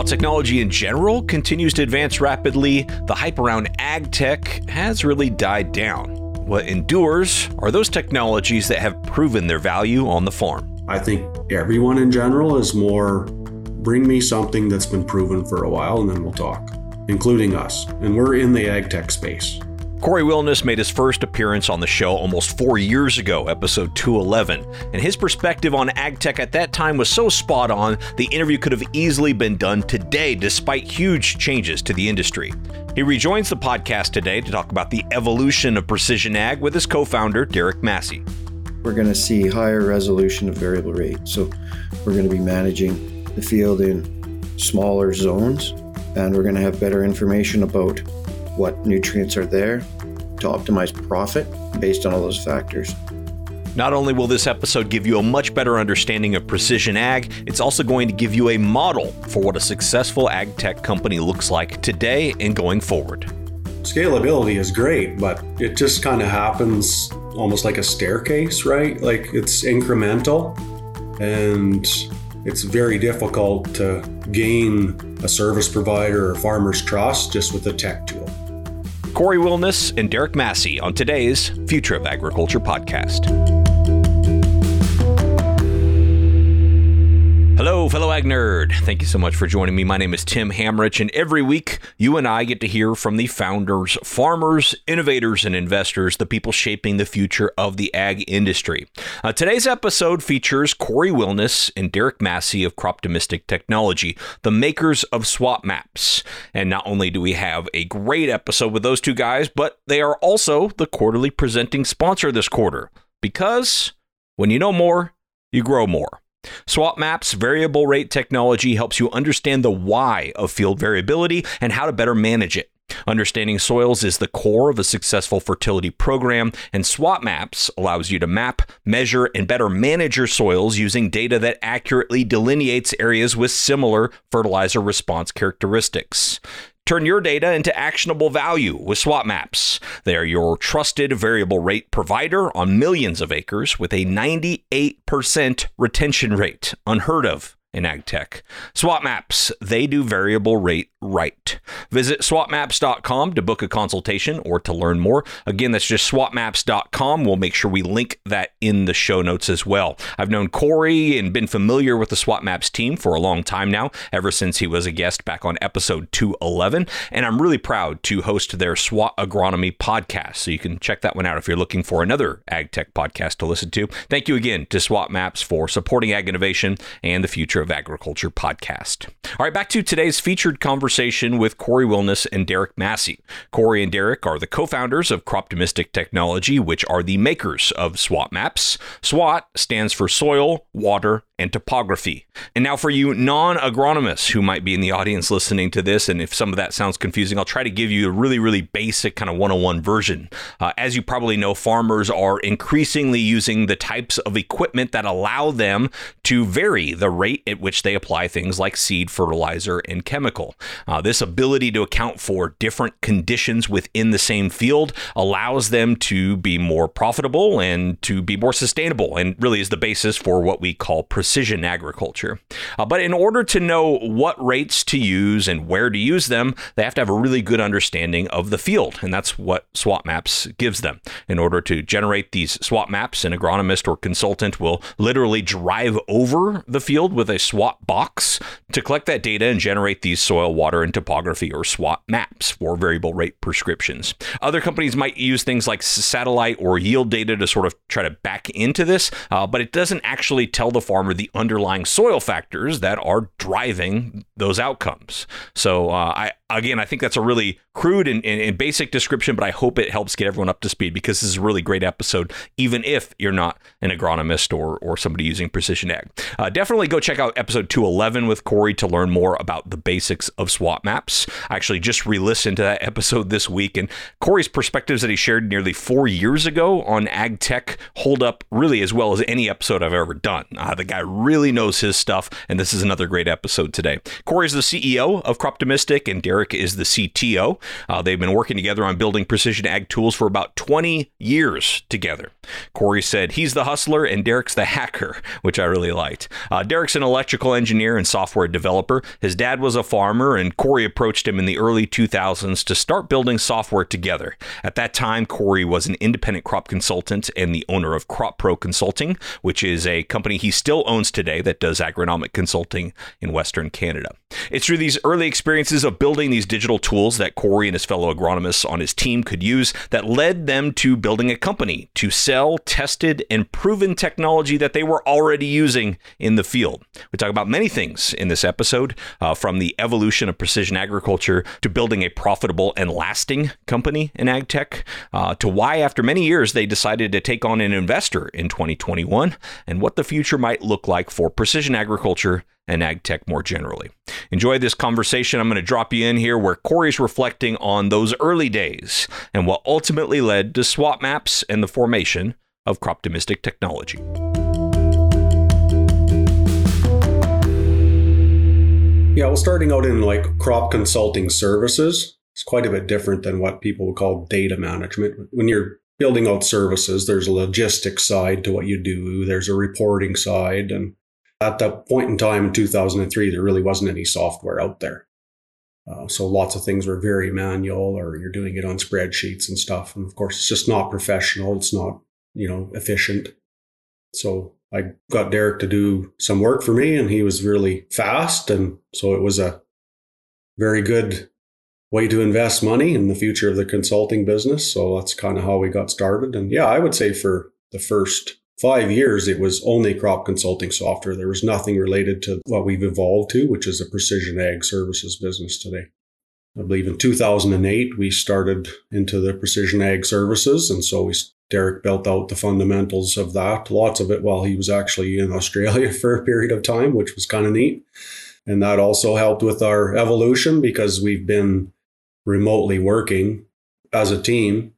While technology in general continues to advance rapidly, the hype around ag tech has really died down. What endures are those technologies that have proven their value on the farm. I think everyone in general is more bring me something that's been proven for a while and then we'll talk, including us. And we're in the ag tech space. Cory Willness made his first appearance on the show almost four years ago, episode 211, and his perspective on ag tech at that time was so spot on, the interview could have easily been done today despite huge changes to the industry. He rejoins the podcast today to talk about the evolution of precision ag with his co founder, Derek Massey. We're going to see higher resolution of variable rate. So we're going to be managing the field in smaller zones, and we're going to have better information about what nutrients are there to optimize profit based on all those factors. Not only will this episode give you a much better understanding of precision ag, it's also going to give you a model for what a successful ag tech company looks like today and going forward. Scalability is great, but it just kind of happens almost like a staircase, right? Like it's incremental and it's very difficult to gain a service provider or farmer's trust just with a tech tool. Cory Willness and Derek Massey on today's Future of Agriculture podcast. Hello, fellow ag nerd. Thank you so much for joining me. My name is Tim Hammerich, and every week you and I get to hear from the founders, farmers, innovators, and investors, the people shaping the future of the ag industry. Uh, today's episode features Cory Willness and Derek Massey of Croptimistic Technology, the makers of SWAT Maps. And not only do we have a great episode with those two guys, but they are also the quarterly presenting sponsor this quarter. Because when you know more, you grow more. SWAT Maps variable rate technology helps you understand the why of field variability and how to better manage it. Understanding soils is the core of a successful fertility program, and SWAT Maps allows you to map, measure, and better manage your soils using data that accurately delineates areas with similar fertilizer response characteristics. Turn your data into actionable value with SWAT Maps. They are your trusted variable rate provider on millions of acres with a 98% retention rate, unheard of in ag tech. SWAT Maps, they do variable rate right. Visit swatmaps.com to book a consultation or to learn more. Again, that's just swatmaps.com. We'll make sure we link that in the show notes as well. I've known Cory and been familiar with the SWAT Maps team for a long time now, ever since he was a guest back on episode 211. And I'm really proud to host their SWAT Agronomy podcast. So you can check that one out if you're looking for another ag tech podcast to listen to. Thank you again to SWAT Maps for supporting ag innovation and the future of Agriculture podcast. All right, back to today's featured conversation with Cory Willness and Derek Massey. Cory and Derek are the co founders of Croptimistic Technology, which are the makers of SWAT Maps. SWAT stands for Soil, Water, and topography. And now, for you non agronomists who might be in the audience listening to this, and if some of that sounds confusing, I'll try to give you a really, really basic kind of 101 version. Uh, as you probably know, farmers are increasingly using the types of equipment that allow them to vary the rate at which they apply things like seed, fertilizer, and chemical. Uh, this ability to account for different conditions within the same field allows them to be more profitable and to be more sustainable, and really is the basis for what we call precision precision agriculture. Uh, but in order to know what rates to use and where to use them, they have to have a really good understanding of the field. And that's what SWAT maps gives them. In order to generate these SWAT maps, an agronomist or consultant will literally drive over the field with a SWAT box to collect that data and generate these soil, water, and topography or SWAT maps for variable rate prescriptions. Other companies might use things like satellite or yield data to sort of try to back into this, uh, but it doesn't actually tell the farmer the underlying soil factors that are driving those outcomes. So uh, I again, I think that's a really crude and, and, and, basic description, but I hope it helps get everyone up to speed because this is a really great episode, even if you're not an agronomist or, or somebody using precision ag. Uh, definitely go check out episode 211 with Cory to learn more about the basics of SWAT maps. I actually just re listened to that episode this week, and Cory's perspectives that he shared nearly four years ago on ag tech hold up really as well as any episode I've ever done. Uh, the guy really knows his stuff, and this is another great episode today. Cory is the CEO of Croptimistic, and Derek Derek is the CTO. Uh, they've been working together on building precision ag tools for about 20 years together. Cory said he's the hustler and Derek's the hacker, which I really liked. Uh, Derek's an electrical engineer and software developer. His dad was a farmer, and Cory approached him in the early 2000s to start building software together. At that time, Cory was an independent crop consultant and the owner of CropPro Consulting, which is a company he still owns today that does agronomic consulting in Western Canada. It's through these early experiences of building these digital tools that Cory and his fellow agronomists on his team could use that led them to building a company to sell tested and proven technology that they were already using in the field. We talk about many things in this episode, uh, from the evolution of precision agriculture to building a profitable and lasting company in ag tech, uh, to why, after many years, they decided to take on an investor in 2021, and what the future might look like for precision agriculture and ag tech more generally. Enjoy this conversation. I'm going to drop you in here where Cory's reflecting on those early days and what ultimately led to SWAT maps and the formation of Croptimistic Technology. Yeah, well, starting out in like crop consulting services, it's quite a bit different than what people would call data management. When you're building out services, there's a logistics side to what you do, there's a reporting side, and at that point in time in 2003, there really wasn't any software out there. Uh, so lots of things were very manual, or you're doing it on spreadsheets and stuff. And of course, it's just not professional. It's not, you know, efficient. So I got Derek to do some work for me, and he was really fast, and so it was a very good way to invest money in the future of the consulting business. So that's kind of how we got started. And yeah, I would say for the first five years, it was only crop consulting software. There was nothing related to what we've evolved to, which is a precision ag services business today. I believe in 2008, we started into the precision ag services. And so we, Derek built out the fundamentals of that, lots of it while he was actually in Australia for a period of time, which was kind of neat. And that also helped with our evolution because we've been remotely working as a team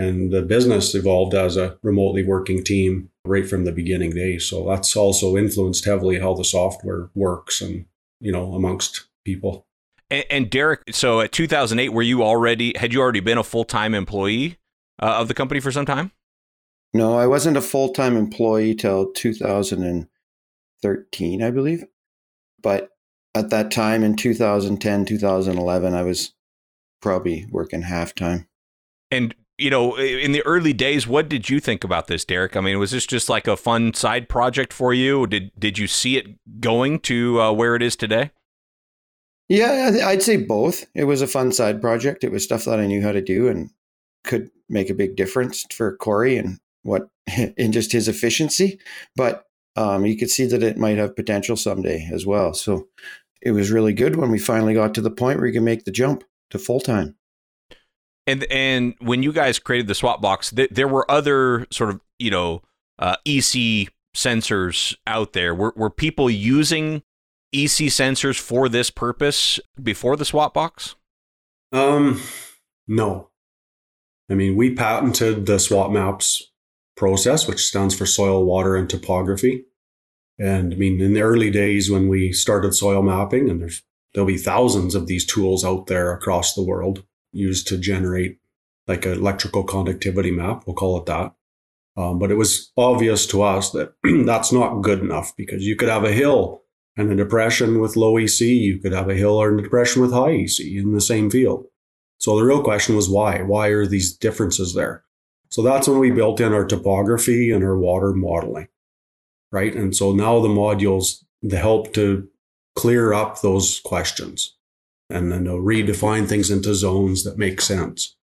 and the business evolved as a remotely working team right from the beginning days. So that's also influenced heavily how the software works and, you know, amongst people. And, and Derek, so at 2008, were you already, had you already been a full time employee uh, of the company for some time? No, I wasn't a full time employee till 2013, I believe. But at that time in 2010, 2011, I was probably working half time. And you know, in the early days, what did you think about this, Derek? I mean, was this just like a fun side project for you? Did did you see it going to uh, where it is today? Yeah, I'd say both. It was a fun side project. It was stuff that I knew how to do and could make a big difference for Cory and what in just his efficiency. But um, you could see that it might have potential someday as well. So it was really good when we finally got to the point where you can make the jump to full time. And and when you guys created the SWAT box, th- there were other sort of you know uh, EC sensors out there. Were were people using EC sensors for this purpose before the SWAT box? Um, no. I mean, we patented the SWAT maps process, which stands for soil, water, and topography. And I mean, in the early days when we started soil mapping, and there's there'll be thousands of these tools out there across the world used to generate like an electrical conductivity map, we'll call it that. Um, but it was obvious to us that that's not good enough because you could have a hill and a depression with low EC, you could have a hill or a depression with high EC in the same field. So the real question was why? Why are these differences there? So that's when we built in our topography and our water modeling, right? And so now the modules help to clear up those questions and then they'll redefine things into zones that make sense.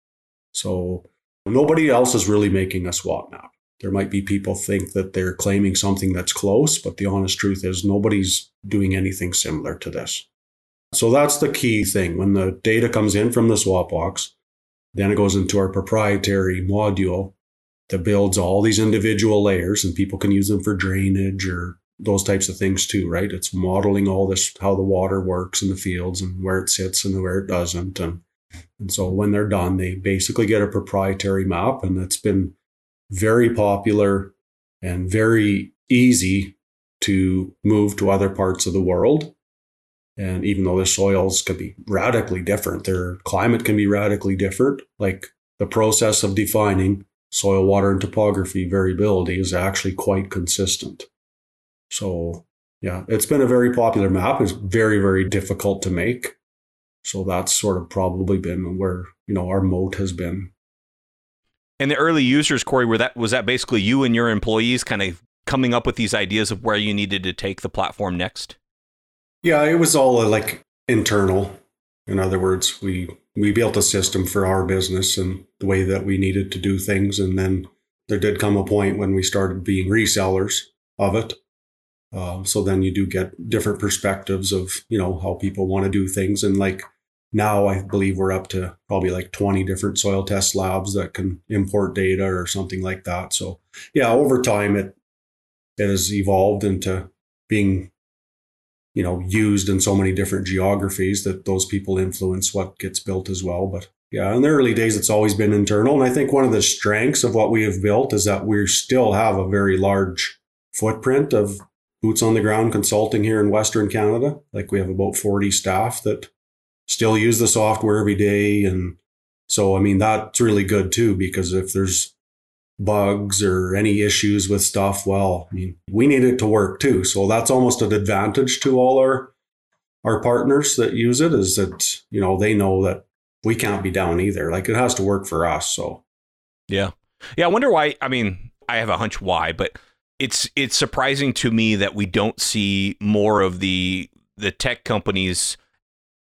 So nobody else is really making a SWAT map. There might be people think that they're claiming something that's close, but the honest truth is nobody's doing anything similar to this. So that's the key thing. When the data comes in from the SWAT box, then it goes into our proprietary module that builds all these individual layers and people can use them for drainage or those types of things too, right? It's modeling all this, how the water works in the fields and where it sits and where it doesn't. And, and so when they're done, they basically get a proprietary map and it's been very popular and very easy to move to other parts of the world. And even though the soils could be radically different, their climate can be radically different. Like the process of defining soil, water, and topography variability is actually quite consistent. So, yeah, it's been a very popular map. It's very, very difficult to make. So that's sort of probably been where, you know, our moat has been. And the early users, Cory, were that was that basically you and your employees kind of coming up with these ideas of where you needed to take the platform next? Yeah, it was all uh, like internal. In other words, we we built a system for our business and the way that we needed to do things, and then there did come a point when we started being resellers of it. Uh, so then you do get different perspectives of you know how people want to do things, and like now I believe we're up to probably like 20 different soil test labs that can import data or something like that. So yeah, over time it it has evolved into being you know used in so many different geographies that those people influence what gets built as well. But yeah in the early days it's always been internal. And i think one of the strengths of what we have built is that we still have a very large footprint of boots on the ground consulting here in western canada like we have about 40 staff that still use the software every day and so i mean that's really good too because if there's bugs or any issues with stuff, well, I mean, we need it to work too. So that's almost an advantage to all our our partners that use it is that, you know, they know that we can't be down either. Like it has to work for us. So Yeah. Yeah, I wonder why I mean, I have a hunch why, but it's it's surprising to me that we don't see more of the the tech companies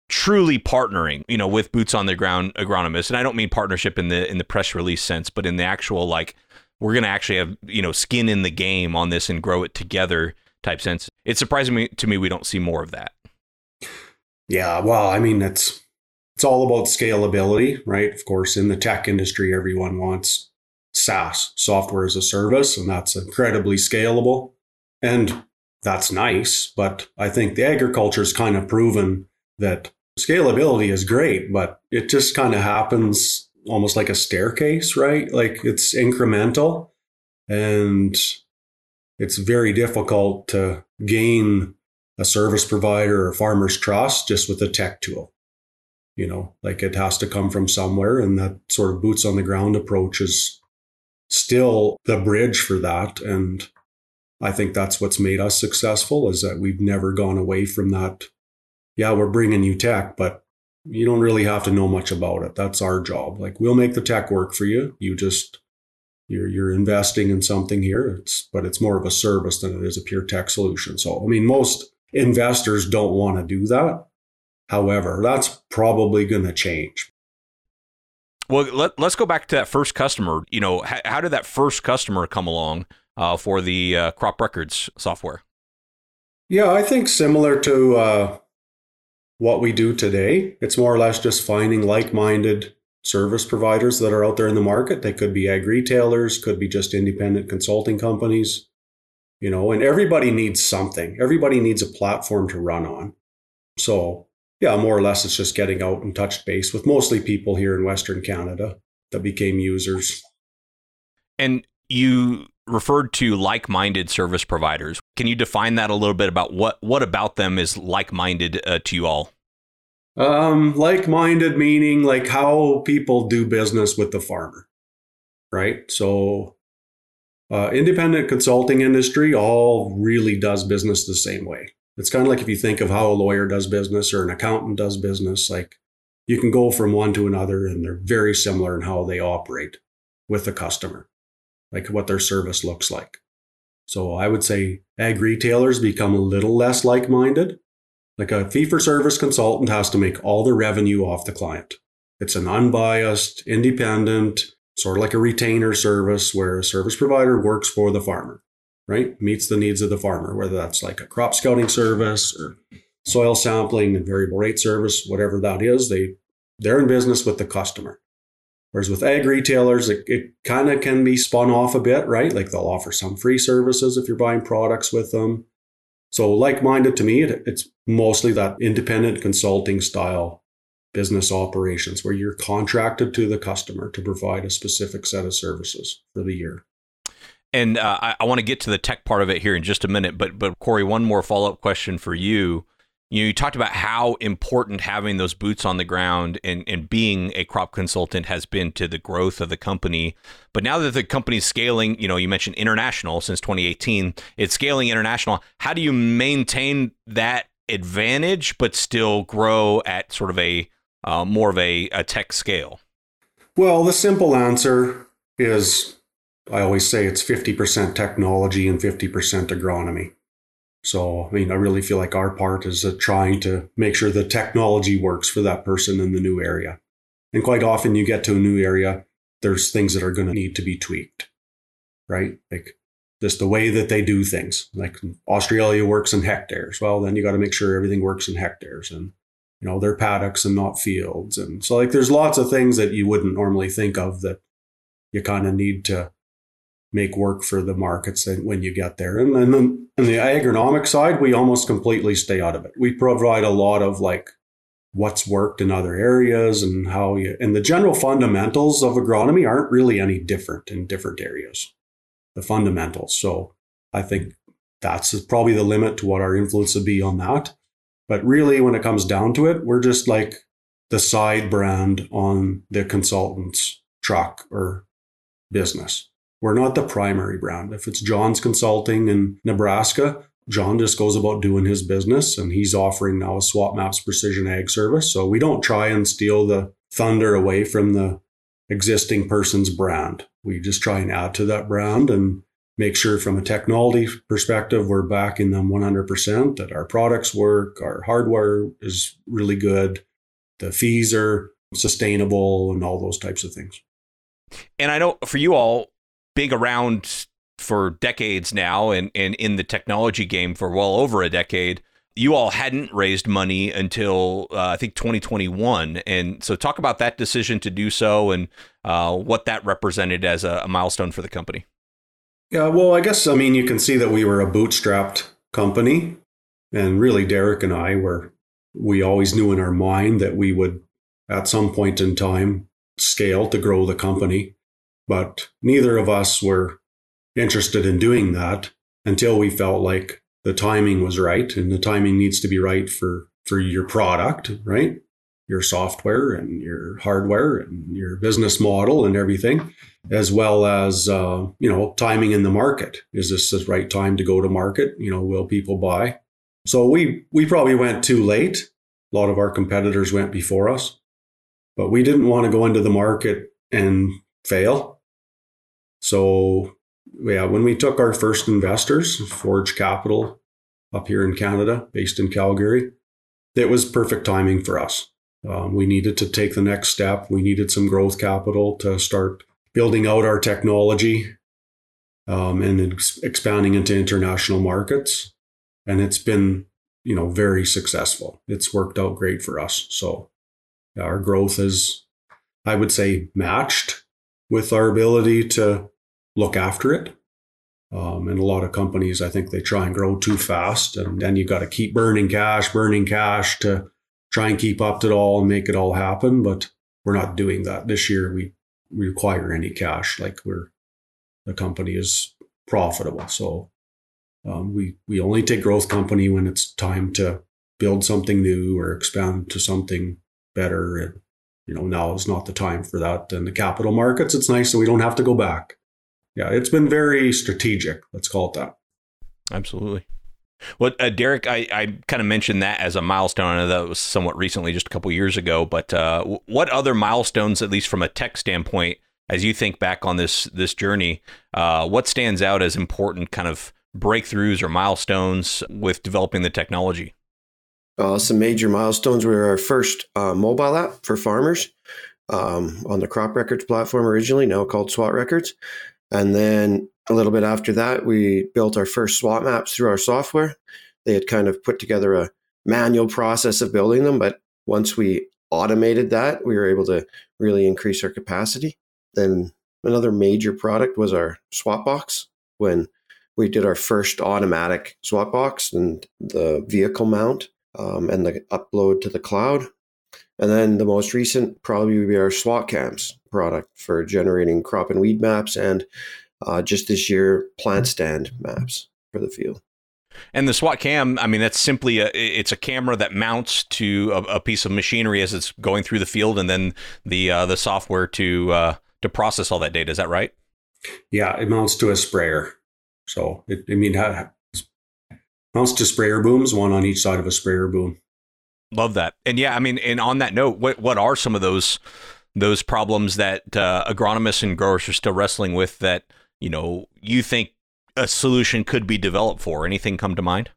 truly partnering, you know, with boots on the ground agronomists. And I don't mean partnership in the in the press release sense, but in the actual like we're going to actually have, you know, skin in the game on this and grow it together type sense. It's surprising to me we don't see more of that. Yeah, well, I mean, it's it's all about scalability, right? Of course, in the tech industry everyone wants SaaS, software as a service, and that's incredibly scalable. And that's nice, but I think the agriculture's kind of proven that scalability is great, but it just kind of happens almost like a staircase, right? Like it's incremental and it's very difficult to gain a service provider or farmer's trust just with a tech tool. You know, like it has to come from somewhere, and that sort of boots on the ground approach is still the bridge for that. And I think that's what's made us successful is that we've never gone away from that yeah, we're bringing you tech, but you don't really have to know much about it. That's our job. Like we'll make the tech work for you. You just you're you're investing in something here. It's but it's more of a service than it is a pure tech solution. So I mean, most investors don't want to do that. However, that's probably going to change. Well, let, us go back to that first customer. You know, how, how did that first customer come along uh, for the uh, crop records software? Yeah, I think similar to uh, what we do today. It's more or less just finding like minded service providers that are out there in the market. They could be ag retailers, could be just independent consulting companies, you know, and everybody needs something. Everybody needs a platform to run on. So, yeah, more or less it's just getting out and touched base with mostly people here in Western Canada that became users. And you referred to like-minded service providers. Can you define that a little bit about what what about them is like-minded uh, to you all? Um, like-minded meaning like how people do business with the farmer, right? So, uh, independent consulting industry all really does business the same way. It's kind of like if you think of how a lawyer does business or an accountant does business, like you can go from one to another and they're very similar in how they operate with the customer like what their service looks like. So I would say ag retailers become a little less like minded. Like a fee for service consultant has to make all the revenue off the client. It's an unbiased, independent, sort of like a retainer service where a service provider works for the farmer, right? Meets the needs of the farmer, whether that's like a crop scouting service or soil sampling and variable rate service, whatever that is, they they're in business with the customer. Whereas with ag retailers, it, it kind of can be spun off a bit, right? Like they'll offer some free services if you're buying products with them. So, like minded to me, it, it's mostly that independent consulting style business operations where you're contracted to the customer to provide a specific set of services for the year. And uh, I, I want to get to the tech part of it here in just a minute, but but Cory, one more follow up question for you you, know, you talked about how important having those boots on the ground and, and being a crop consultant has been to the growth of the company. But now that the company's scaling, you know, you mentioned international since 2018, it's scaling international. How do you maintain that advantage, but still grow at sort of a uh, more of a, a tech scale? Well, the simple answer is I always say it's 50% technology and 50% agronomy. So, I mean, I really feel like our part is uh, trying to make sure the technology works for that person in the new area. And quite often you get to a new area, there's things that are going to need to be tweaked, right? Like just the way that they do things. Like Australia works in hectares. Well, then you got to make sure everything works in hectares and, you know, they're paddocks and not fields. And so, like, there's lots of things that you wouldn't normally think of that you kind of need to make work for the markets when you get there. And then on the agronomic side, we almost completely stay out of it. We provide a lot of like what's worked in other areas and how you, and the general fundamentals of agronomy aren't really any different in different areas, the fundamentals. So I think that's probably the limit to what our influence would be on that. But really, when it comes down to it, we're just like the side brand on the consultant's truck or business. We're not the primary brand. If it's John's Consulting in Nebraska, John just goes about doing his business and he's offering now a SWAT Maps Precision Ag service. So we don't try and steal the thunder away from the existing person's brand. We just try and add to that brand and make sure from a technology perspective, we're backing them 100%, that our products work, our hardware is really good, the fees are sustainable, and all those types of things. And I know for you all, big around for decades now and, and in the technology game for well over a decade. You all hadn't raised money until uh, I think 2021. And so, talk about that decision to do so and uh, what that represented as a, a milestone for the company. Yeah, well, I guess, I mean, you can see that we were a bootstrapped company. And really, Derek and I were, we always knew in our mind that we would, at some point in time, scale to grow the company. But neither of us were interested in doing that until we felt like the timing was right and the timing needs to be right for for your product right? Your software and your hardware and your business model and everything as well as uh, you know timing in the market. Is this the right time to go to market? You know will people buy? So we we probably went too late. A lot of our competitors went before us. But we didn't want to go into the market and fail. So, yeah, when we took our first investors, Forge Capital up here in Canada, based in Calgary, it was perfect timing for us. Um, we needed to take the next step. We needed some growth capital to start building out our technology um, and ex- expanding into international markets. And it's been, you know, very successful. It's worked out great for us. So our growth is, I would say, matched with our ability to look after it. Um, and a lot of companies, I think they try and grow too fast, and then you've got to keep burning cash, burning cash to try and keep up to it all and make it all happen. But we're not doing that this year. We, require any cash, like we're the company is profitable. So um, we we only take growth company when it's time to build something new or expand to something better. And, you know, now is not the time for that. And the capital markets, it's nice that we don't have to go back. Yeah, it's been very strategic. Let's call it that. Absolutely. Well, uh, Derek, I, I kind of mentioned that as a milestone. That was somewhat recently, just a couple years ago. But uh, what other milestones, at least from a tech standpoint, as you think back on this this journey, uh, what stands out as important kind of breakthroughs or milestones with developing the technology? Uh, some major milestones were our first uh, mobile app for farmers um, on the Crop Records platform originally, now called SWAT Records. And then a little bit after that, we built our first SWAT maps through our software. They had kind of put together a manual process of building them, but once we automated that, we were able to really increase our capacity. Then another major product was our SWAT box when we did our first automatic SWAT box and the vehicle mount um, and the upload to the cloud. And then the most recent probably would be our SWAT cams product for generating crop and weed maps and uh, just this year plant stand maps for the field. And the SWAT cam, I mean, that's simply a it's a camera that mounts to a, a piece of machinery as it's going through the field, and then the uh, the software to uh, to process all that data. Is that right? Yeah, it mounts to a sprayer. So it, I mean, it mounts to sprayer booms, one on each side of a sprayer boom. Love that. And yeah, I mean, and on that note, what what are some of those those problems that uh, agronomists and growers are still wrestling with that you know you think a solution could be developed for? Anything come to mind?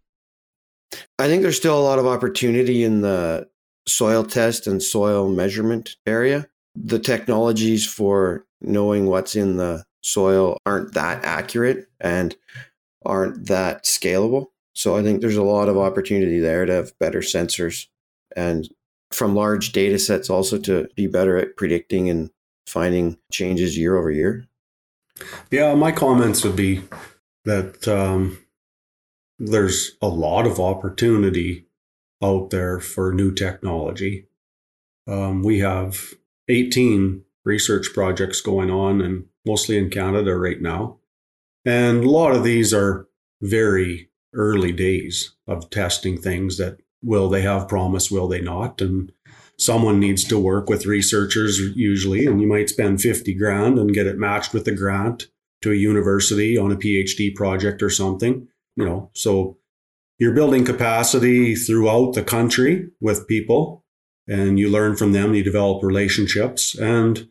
I think there's still a lot of opportunity in the soil test and soil measurement area. The technologies for knowing what's in the soil aren't that accurate and aren't that scalable. So I think there's a lot of opportunity there to have better sensors and from large data sets also to be better at predicting and finding changes year over year. Yeah, my comments would be that um, there's a lot of opportunity out there for new technology. Um, we have 18 research projects going on, and mostly in Canada right now. And a lot of these are very early days of testing things that will they have promise, will they not? And someone needs to work with researchers usually, and you might spend 50 grand and get it matched with a grant to a university on a PhD project or something, you know. So you're building capacity throughout the country with people and you learn from them, you develop relationships and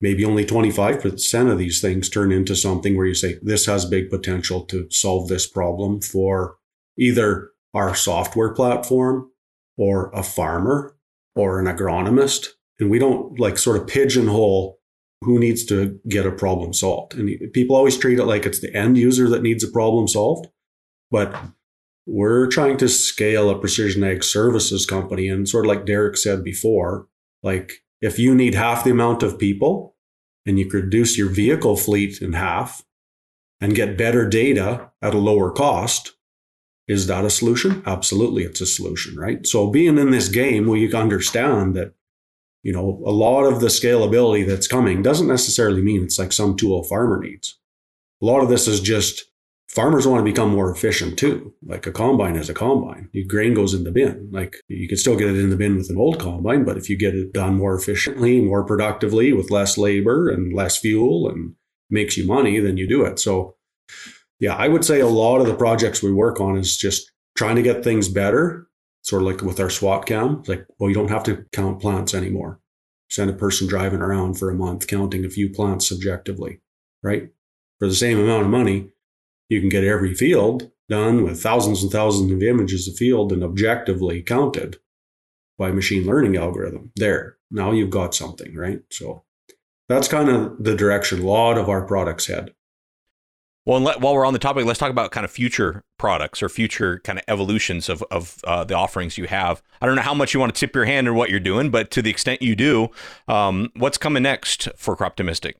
maybe only 25% of these things turn into something where you say this has big potential to solve this problem for either our software platform or a farmer or an agronomist. And we don't like sort of pigeonhole who needs to get a problem solved. And people always treat it like it's the end user that needs a problem solved. But we're trying to scale a precision ag services company. And sort of like Derek said before, like if you need half the amount of people and you could reduce your vehicle fleet in half and get better data at a lower cost, is that a solution? Absolutely, it's a solution, right? So being in this game, we understand that, you know, a lot of the scalability that's coming doesn't necessarily mean it's like some tool a farmer needs. A lot of this is just farmers want to become more efficient too. Like a combine is a combine. Your grain goes in the bin. Like you can still get it in the bin with an old combine, but if you get it done more efficiently, more productively, with less labor and less fuel and makes you money, then you do it. So yeah, I would say a lot of the projects we work on is just trying to get things better, sort of like with our SWAT cam. it's Like, well, you don't have to count plants anymore. Send a person driving around for a month counting a few plants subjectively, right? For the same amount of money, you can get every field done with thousands and thousands of images of field and objectively counted by machine learning algorithm. There, now you've got something, right? So that's kind of the direction a lot of our products head. Well, while we're on the topic, let's talk about kind of future products or future kind of evolutions of, of uh, the offerings you have. I don't know how much you want to tip your hand in what you're doing, but to the extent you do, um, what's coming next for Croptimistic?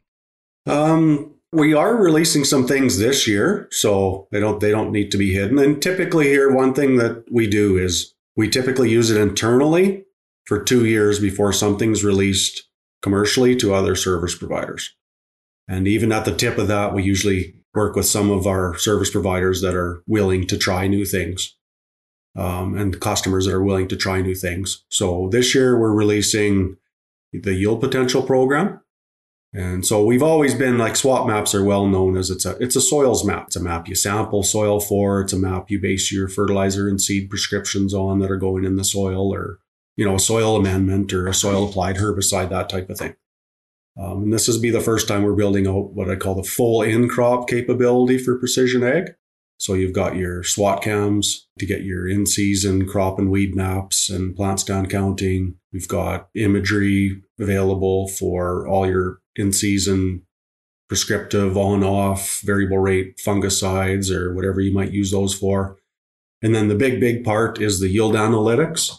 Um, we are releasing some things this year, so they don't they don't need to be hidden. And typically, here one thing that we do is we typically use it internally for two years before something's released commercially to other service providers. And even at the tip of that, we usually work with some of our service providers that are willing to try new things um, and customers that are willing to try new things. So this year we're releasing the yield potential program. And so we've always been like SWAT maps are well known as it's a it's a soils map. It's a map you sample soil for. It's a map you base your fertilizer and seed prescriptions on that are going in the soil, or you know, a soil amendment or a soil applied herbicide, that type of thing. Um, and this is be the first time we're building out what I call the full in crop capability for precision ag. So you've got your SWAT cams to get your in season crop and weed maps and plant stand counting. We've got imagery available for all your in season prescriptive on off variable rate fungicides or whatever you might use those for. And then the big, big part is the yield analytics.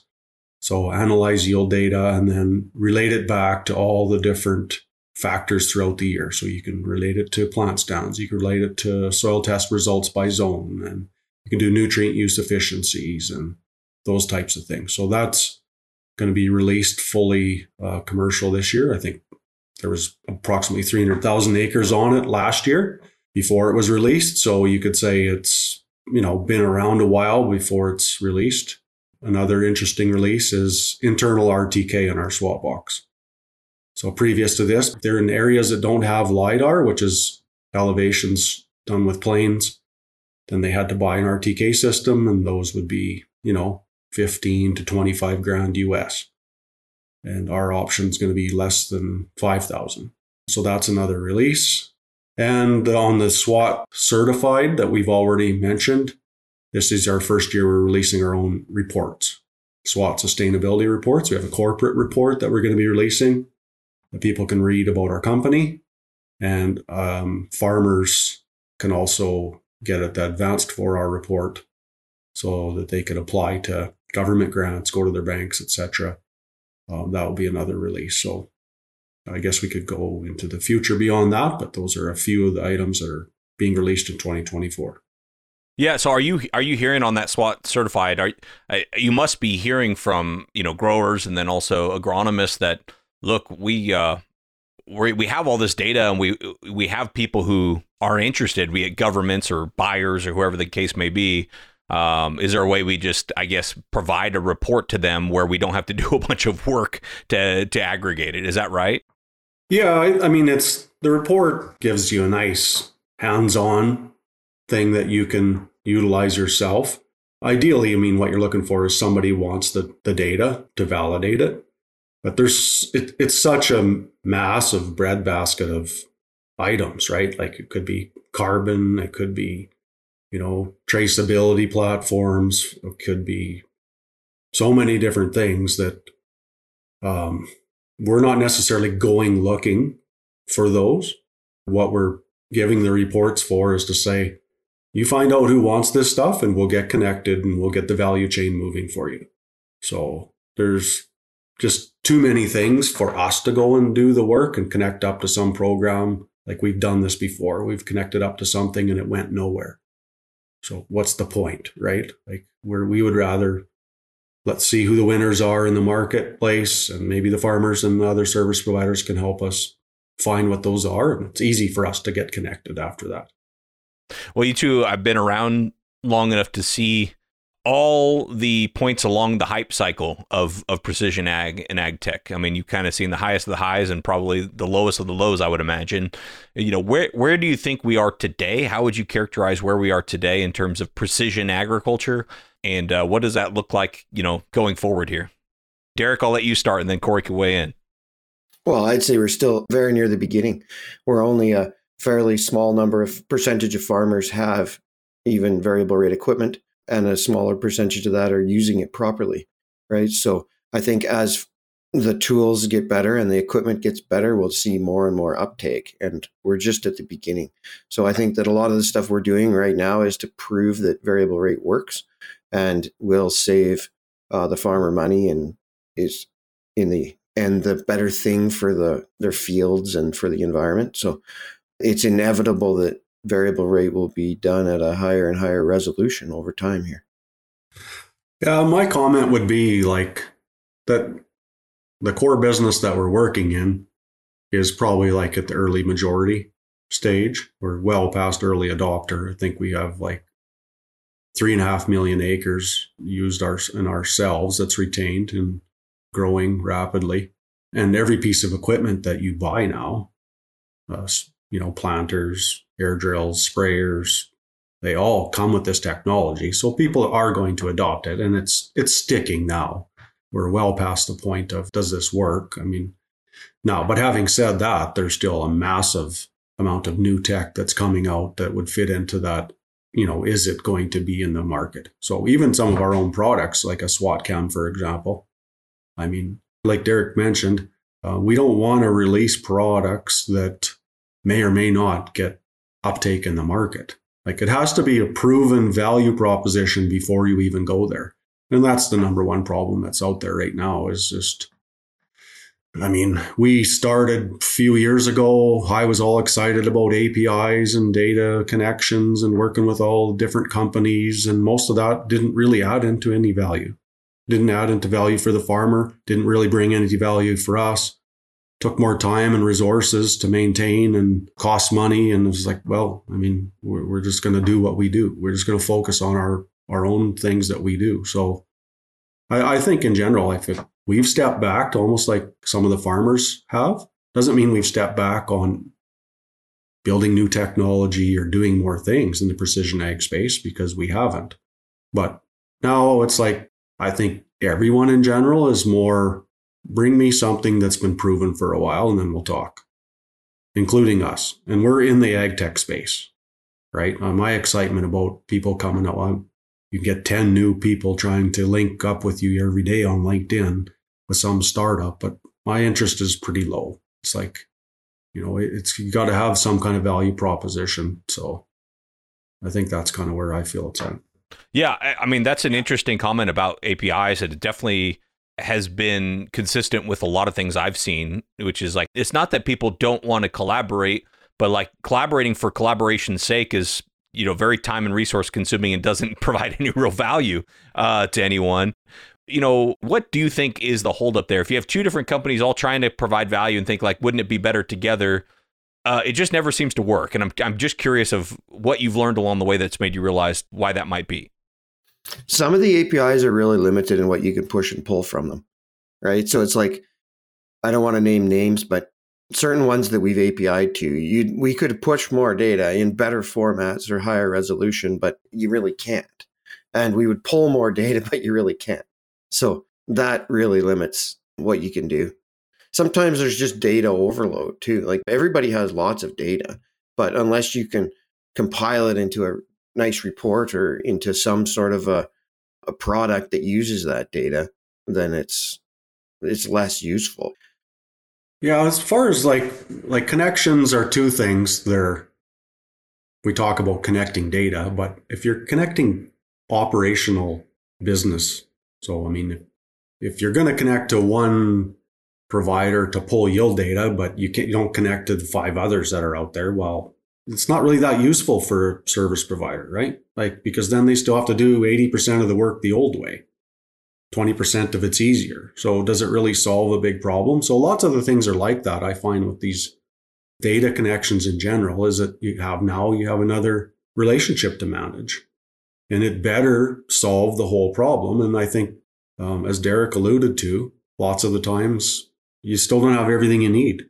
So analyze yield data and then relate it back to all the different factors throughout the year. So you can relate it to plant stands, you can relate it to soil test results by zone, and you can do nutrient use efficiencies and those types of things. So that's going to be released fully uh, commercial this year. I think there was approximately 300,000 acres on it last year before it was released. So you could say it's you know, been around a while before it's released. Another interesting release is internal RTK in our SWAT box. So previous to this, they're in areas that don't have LiDAR, which is elevations done with planes. Then they had to buy an RTK system, and those would be, you know, 15 to 25 grand US. And our option is going to be less than 5,000. So that's another release. And on the SWAT certified that we've already mentioned, this is our first year we're releasing our own reports. SWAT sustainability reports. We have a corporate report that we're going to be releasing that people can read about our company. And um, farmers can also get at the advanced 4R report so that they can apply to government grants, go to their banks, etc. Um, that will be another release. So I guess we could go into the future beyond that, but those are a few of the items that are being released in 2024. Yeah. So are you are you hearing on that SWAT certified? Are you must be hearing from you know growers and then also agronomists that look we uh we we have all this data and we we have people who are interested, be it governments or buyers or whoever the case may be. Um, is there a way we just, I guess, provide a report to them where we don't have to do a bunch of work to to aggregate it? Is that right? Yeah, I, I mean, it's the report gives you a nice hands-on thing that you can utilize yourself. Ideally, I mean, what you're looking for is somebody wants the, the data to validate it. But there's it, it's such a massive breadbasket of items, right? Like it could be carbon, it could be, you know, traceability platforms, it could be so many different things that um, we're not necessarily going looking for those. What we're giving the reports for is to say, you find out who wants this stuff and we'll get connected and we'll get the value chain moving for you. So there's just too many things for us to go and do the work and connect up to some program. Like we've done this before. We've connected up to something and it went nowhere. So what's the point, right? Like where we would rather let's see who the winners are in the marketplace and maybe the farmers and the other service providers can help us find what those are. And it's easy for us to get connected after that. Well, you two, I've been around long enough to see all the points along the hype cycle of of precision ag and ag tech. I mean, you've kind of seen the highest of the highs and probably the lowest of the lows, I would imagine. You know, where where do you think we are today? How would you characterize where we are today in terms of precision agriculture? And uh, what does that look like, you know, going forward here? Derek, I'll let you start and then Corey can weigh in. Well, I'd say we're still very near the beginning. We're only a fairly small number of percentage of farmers have even variable rate equipment and a smaller percentage of that are using it properly, right? So I think as the tools get better and the equipment gets better, we'll see more and more uptake. And we're just at the beginning. So I think that a lot of the stuff we're doing right now is to prove that variable rate works and will save uh, the farmer money and is in the and the better thing for the their fields and for the environment. So it's inevitable that variable rate will be done at a higher and higher resolution over time here. Yeah, my comment would be like that the core business that we're working in is probably like at the early majority stage. We're well past early adopter. I think we have like three and a half million acres used our, in ourselves that's retained and growing rapidly. And every piece of equipment that you buy now, uh, you know, planters, air drills, sprayers, they all come with this technology. So people are going to adopt it and it's it's sticking now. We're well past the point of does this work? I mean, now, but having said that, there's still a massive amount of new tech that's coming out that would fit into that. You know, is it going to be in the market? So even some of our own products, like a SWAT cam, for example, I mean, like Derek mentioned, uh, we don't want to release products that may or may not get uptake in the market. Like it has to be a proven value proposition before you even go there. And that's the number one problem that's out there right now is just I mean, we started a few years ago. I was all excited about APIs and data connections and working with all different companies. And most of that didn't really add into any value. Didn't add into value for the farmer, didn't really bring any value for us. Took more time and resources to maintain and cost money. And it was like, well, I mean, we're, we're just going to do what we do. We're just going to focus on our, our own things that we do. So I, I think in general, I think we've stepped back to almost like some of the farmers have. Doesn't mean we've stepped back on building new technology or doing more things in the precision ag space because we haven't. But now it's like, I think everyone in general is more bring me something that's been proven for a while and then we'll talk, including us. And we're in the ag tech space, right? Uh, my excitement about people coming up, I'm, you get 10 new people trying to link up with you every day on LinkedIn with some startup, but my interest is pretty low. It's like, you know, it's you got to have some kind of value proposition. So I think that's kind of where I feel it's at. Yeah, I mean that's an interesting comment about APIs. It definitely has been consistent with a lot of things I've seen, which is like it's not that people don't want to collaborate, but like collaborating for collaboration's sake is you know very time and resource consuming and doesn't provide any real value uh, to anyone you know, what do you think is the holdup there? If you have two different companies all trying to provide value and think like, wouldn't it be better together? Uh, it just never seems to work. And I'm I'm just curious of what you've learned along the way that's made you realize why that might be. Some of the APIs are really limited in what you can push and pull from them, right? So it's like I don't want to name names, but certain ones that we've API'd to, you we could push more data in better formats or higher resolution, but you really can't. And we would pull more data, but you really can't. So that really limits what you can do. Sometimes there's just data overload too. Like everybody has lots of data, but unless you can compile it into a nice report or into some sort of a, a product that uses that data, then it's it's less useful. Yeah, as far as like like connections are two things. They're we talk about connecting data, but if you're connecting operational business so, I mean, if, you're going to connect to one provider to pull yield data, but you can't, you don't connect to the five others that are out there, well, it's not really that useful for a service provider, right? Like, because then they still have to do 80% of the work the old way. 20% of it's easier. So does it really solve a big problem? So lots of the things are like that. I find with these data connections in general is that you have now you have another relationship to manage and it better solve the whole problem. And I think, um, as Derek alluded to, lots of the times you still don't have everything you need,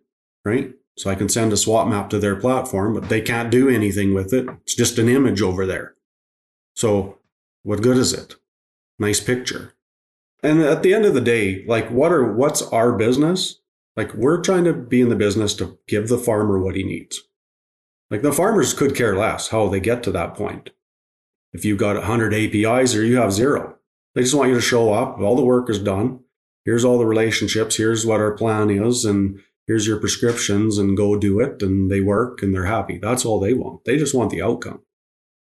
right? So I can send a SWAT map to their platform, but they can't do anything with it. It's just an image over there. So what good is it? Nice picture. And at the end of the day, like what are what's our business? Like we're trying to be in the business to give the farmer what he needs. Like the farmers could care less how they get to that point if you've got 100 APIs or you have zero. They just want you to show up. All the work is done. Here's all the relationships. Here's what our plan is. And here's your prescriptions and go do it. And they work and they're happy. That's all they want. They just want the outcome.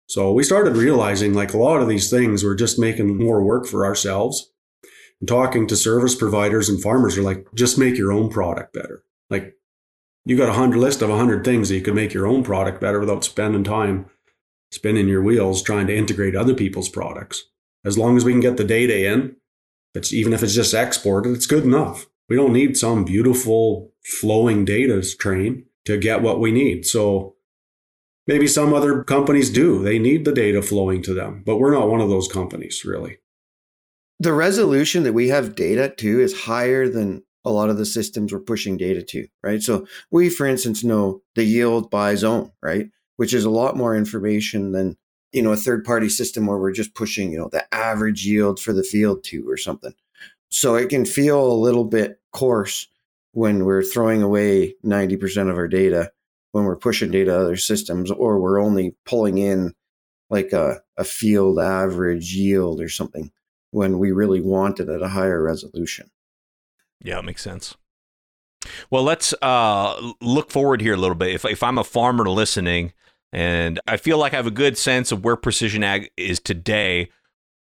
So we started realizing like a lot of these things were just making more work for ourselves. And talking to service providers and farmers are like, just make your own product better. Like you got a hundred list of a hundred things that you could make your own product better without spending time spinning your wheels trying to integrate other people's products. As long as we can get the data in, it's even if it's just exported, it's good enough. We don't need some beautiful flowing data train to get what we need. So maybe some other companies do. They need the data flowing to them, but we're not one of those companies, really. The resolution that we have data to is higher than a lot of the systems we're pushing data to, right? So we, for instance, know the yield by zone, right? which is a lot more information than you know a third party system where we're just pushing you know the average yield for the field to or something so it can feel a little bit coarse when we're throwing away 90% of our data when we're pushing data to other systems or we're only pulling in like a, a field average yield or something when we really want it at a higher resolution yeah it makes sense well let's uh, look forward here a little bit if, if i'm a farmer listening and I feel like I have a good sense of where precision ag is today.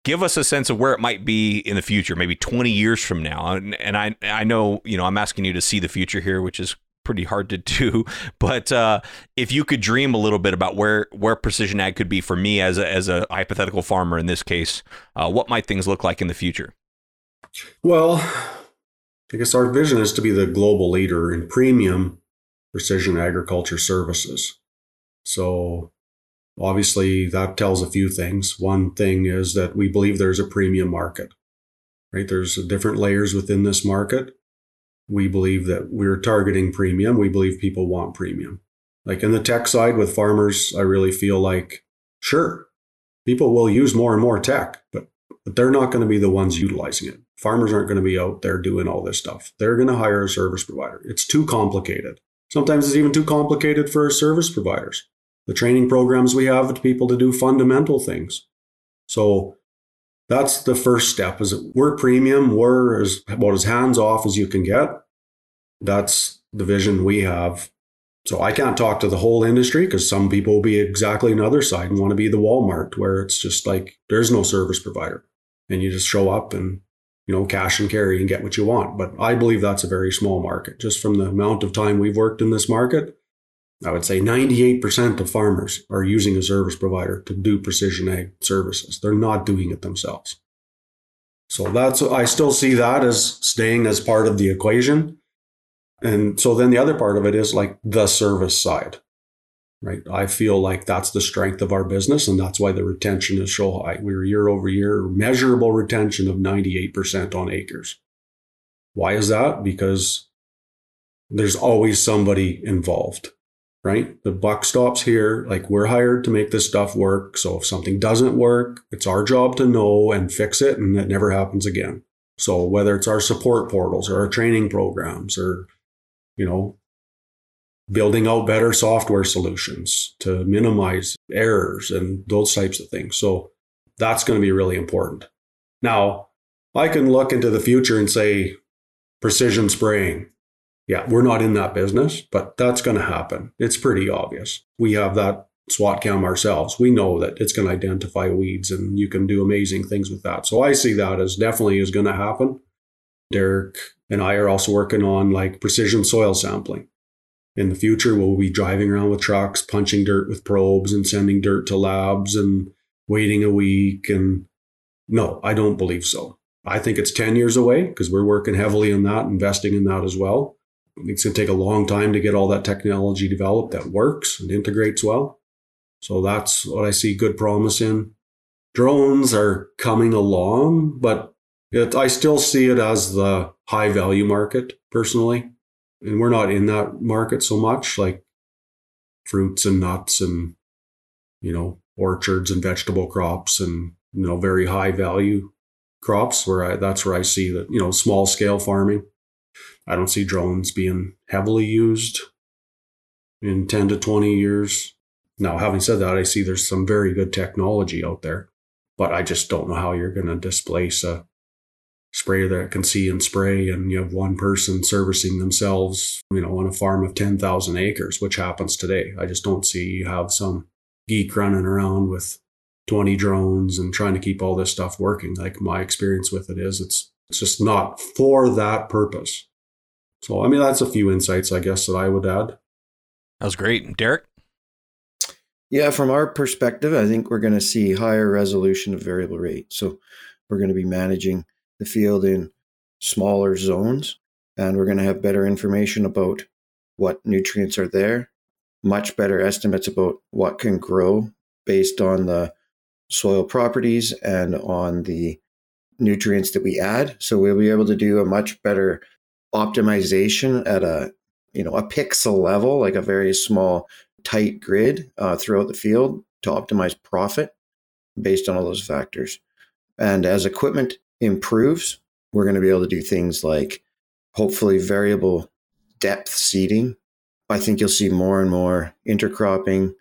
Give us a sense of where it might be in the future, maybe 20 years from now. And, and I, I know, you know, I'm asking you to see the future here, which is pretty hard to do. But uh, if you could dream a little bit about where where precision ag could be for me as a, as a hypothetical farmer in this case, uh, what might things look like in the future? Well, I guess our vision is to be the global leader in premium precision agriculture services. So obviously that tells a few things. One thing is that we believe there's a premium market. Right? There's different layers within this market. We believe that we're targeting premium. We believe people want premium. Like in the tech side with farmers, I really feel like sure, people will use more and more tech, but but they're not going to be the ones utilizing it. Farmers aren't going to be out there doing all this stuff. They're going to hire a service provider. It's too complicated. Sometimes it's even too complicated for service providers. The training programs we have to people to do fundamental things. So that's the first step is we're premium, we're as about as hands off as you can get. That's the vision we have. So I can't talk to the whole industry because some people will be exactly another side and want to be the Walmart where it's just like there's no service provider and you just show up and you know cash and carry and get what you want but i believe that's a very small market just from the amount of time we've worked in this market i would say 98% of farmers are using a service provider to do precision ag services they're not doing it themselves so that's i still see that as staying as part of the equation and so then the other part of it is like the service side right? I feel like that's the strength of our business, and that's why the retention is so high. We are year over year measurable retention of 98% on acres. Why is that? Because there's always somebody involved, right? The buck stops here. Like we're hired to make this stuff work. So if something doesn't work, it's our job to know and fix it, and it never happens again. So whether it's our support portals or our training programs or you know building out better software solutions to minimize errors and those types of things. So that's going to be really important. Now, I can look into the future and say precision spraying. Yeah, we're not in that business, but that's going to happen. It's pretty obvious. We have that SWAT cam ourselves. We know that it's going to identify weeds and you can do amazing things with that. So I see that as definitely is going to happen. Derek and I are also working on like precision soil sampling in the future we'll be driving around with trucks punching dirt with probes and sending dirt to labs and waiting a week and no i don't believe so i think it's 10 years away because we're working heavily on that investing in that as well it's going to take a long time to get all that technology developed that works and integrates well. So that's what i see good promise in. Drones are coming along but it, i still see it as the high value market personally. And we're not in that market so much like fruits and nuts and you know orchards and vegetable crops and you know very high value crops where I, that's where I see that you know small scale farming I don't see drones being heavily used in 10 to 20 years. Now having said that I see there's some very good technology out there but I just don't know how you're going to displace a sprayer that can see and spray and you have one person servicing themselves you know on a farm of 10,000 acres which happens today. I just don't see you have some geek running around with 20 drones and trying to keep all this stuff working. Like my experience with it is it's it's just not for that purpose so i mean that's a few insights i guess that i would add. That was great. Derek? Yeah from our perspective i think we're going to see higher resolution of variable rate. So we're going to be managing the field in smaller zones, and we're going to have better information about what nutrients are there, much better estimates about what can grow based on the soil properties and on the nutrients that we add. So we'll be able to do a much better optimization at a you know a pixel level, like a very small tight grid uh, throughout the field to optimize profit based on all those factors. And as equipment improves, we're going to be able to do things like hopefully variable depth seeding. I think you'll see more and more intercropping,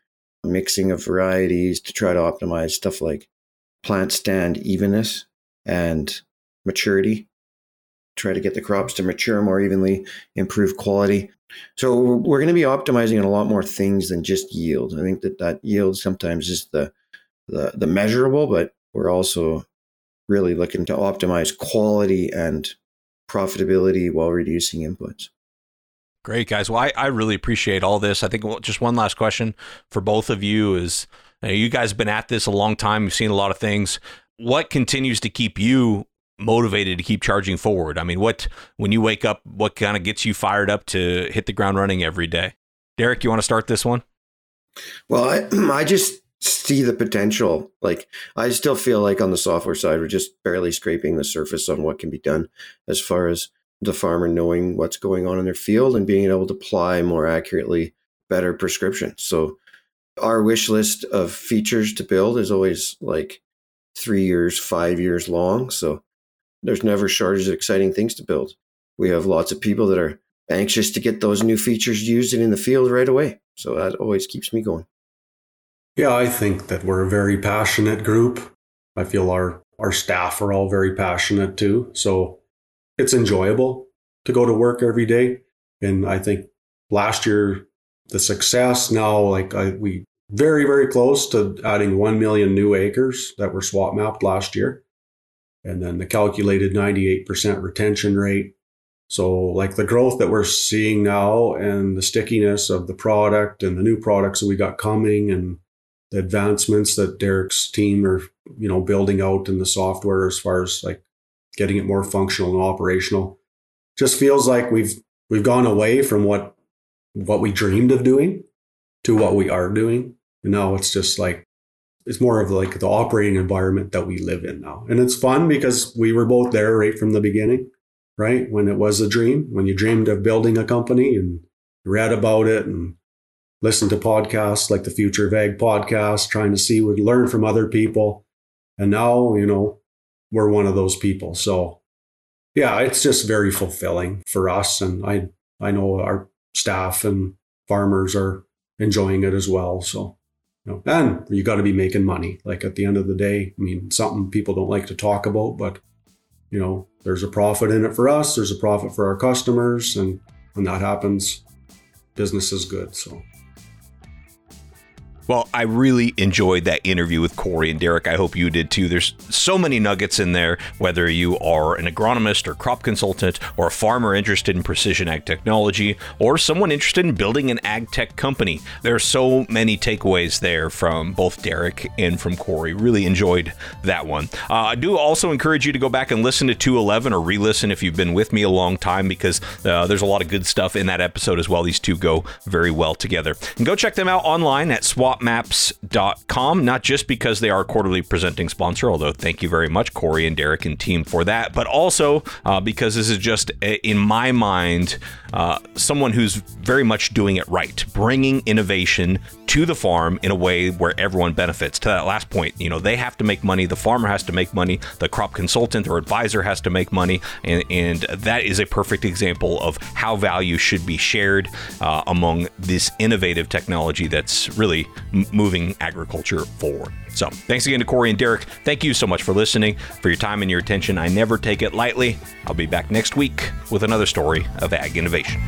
mixing of varieties to try to optimize stuff like plant stand evenness and maturity. Try to get the crops to mature more evenly, improve quality. So we're going to be optimizing on a lot more things than just yield. I think that that yield sometimes is the the, the measurable, but we're also really looking to optimize quality and profitability while reducing inputs. Great, guys. Well, I, I really appreciate all this. I think just one last question for both of you is you, know, you guys have been at this a long time. You've seen a lot of things. What continues to keep you motivated to keep charging forward? I mean, what when you wake up, what kind of gets you fired up to hit the ground running every day? Derek, you want to start this one? Well, I, I just see the potential. Like, I still feel like on the software side, we're just barely scraping the surface on what can be done as far as the farmer knowing what's going on in their field and being able to apply more accurately better prescriptions. So, our wish list of features to build is always like three years, five years long. So, there's never shortage of exciting things to build. We have lots of people that are anxious to get those new features used and in the field right away. So that always keeps me going. Yeah, I think that we're a very passionate group. I feel our our staff are all very passionate too. So it's enjoyable to go to work every day. And I think last year the success now like I, we very very close to adding 1 million new acres that were SWAT mapped last year. And then the calculated 98% retention rate so, like the growth that we're seeing now and the stickiness of the product and the new products that we got coming and the advancements that Derek's team are, you know, building out in the software as far as like getting it more functional and operational, just feels like we've we've gone away from what what we dreamed of doing to what we are doing. And now it's just like it's more of like the operating environment that we live in now. And it's fun because we were both there right from the beginning right? When it was a dream, when you dreamed of building a company and read about it and listened to podcasts like the Future Ag podcast, trying to see, would learn from other people. And now, you know, we're one of those people. So yeah, it's just very fulfilling for us. And I, I know our staff and farmers are enjoying it as well. So, you know, and you got to be making money. Like at the end of the day, I mean, something people don't like to talk about, but you know, there's a profit in it for us, there's a profit for our customers, and when that happens, business is good. So well, I really enjoyed that interview with Cory and Derek. I hope you did too. There's so many nuggets in there, whether you are an agronomist or crop consultant, or a farmer interested in precision ag technology, or someone interested in building an ag tech company. There are so many takeaways there from both Derek and from Cory. Really enjoyed that one. Uh, I do also encourage you to go back and listen to 211 or re listen if you've been with me a long time because uh, there's a lot of good stuff in that episode as well. These two go very well together. And go check them out online at SWAT swatmaps.com, not just because they are a quarterly presenting sponsor, although thank you very much, Cory and Derek and team, for that, but also uh, because this is just, in my mind, uh, someone who's very much doing it right, bringing innovation to the farm in a way where everyone benefits. To that last point, you know, they have to make money, the farmer has to make money, the crop consultant or advisor has to make money, and, and that is a perfect example of how value should be shared uh, among this innovative technology that's really moving agriculture forward. So, thanks again to Cory and Derek. Thank you so much for listening, for your time and your attention. I never take it lightly. I'll be back next week with another story of ag innovation.